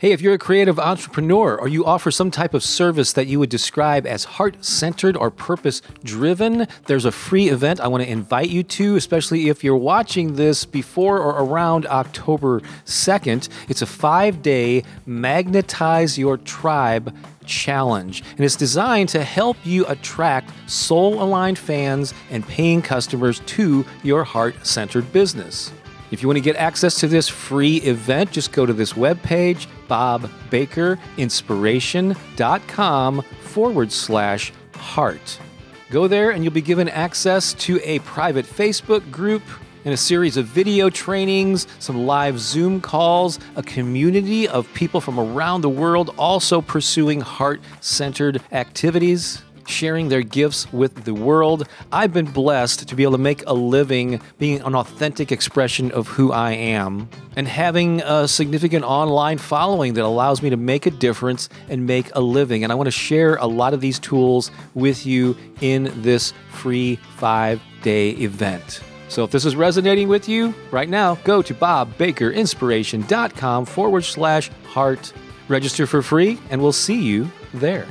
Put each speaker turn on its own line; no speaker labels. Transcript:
Hey, if you're a creative entrepreneur or you offer some type of service that you would describe as heart centered or purpose driven, there's a free event I want to invite you to, especially if you're watching this before or around October 2nd. It's a five day Magnetize Your Tribe challenge, and it's designed to help you attract soul aligned fans and paying customers to your heart centered business. If you want to get access to this free event, just go to this webpage, bobbakerinspiration.com forward slash heart. Go there and you'll be given access to a private Facebook group and a series of video trainings, some live Zoom calls, a community of people from around the world also pursuing heart centered activities sharing their gifts with the world. I've been blessed to be able to make a living being an authentic expression of who I am and having a significant online following that allows me to make a difference and make a living. And I want to share a lot of these tools with you in this free five day event. So if this is resonating with you right now, go to bobbakerinspiration.com forward slash heart. Register for free, and we'll see you there.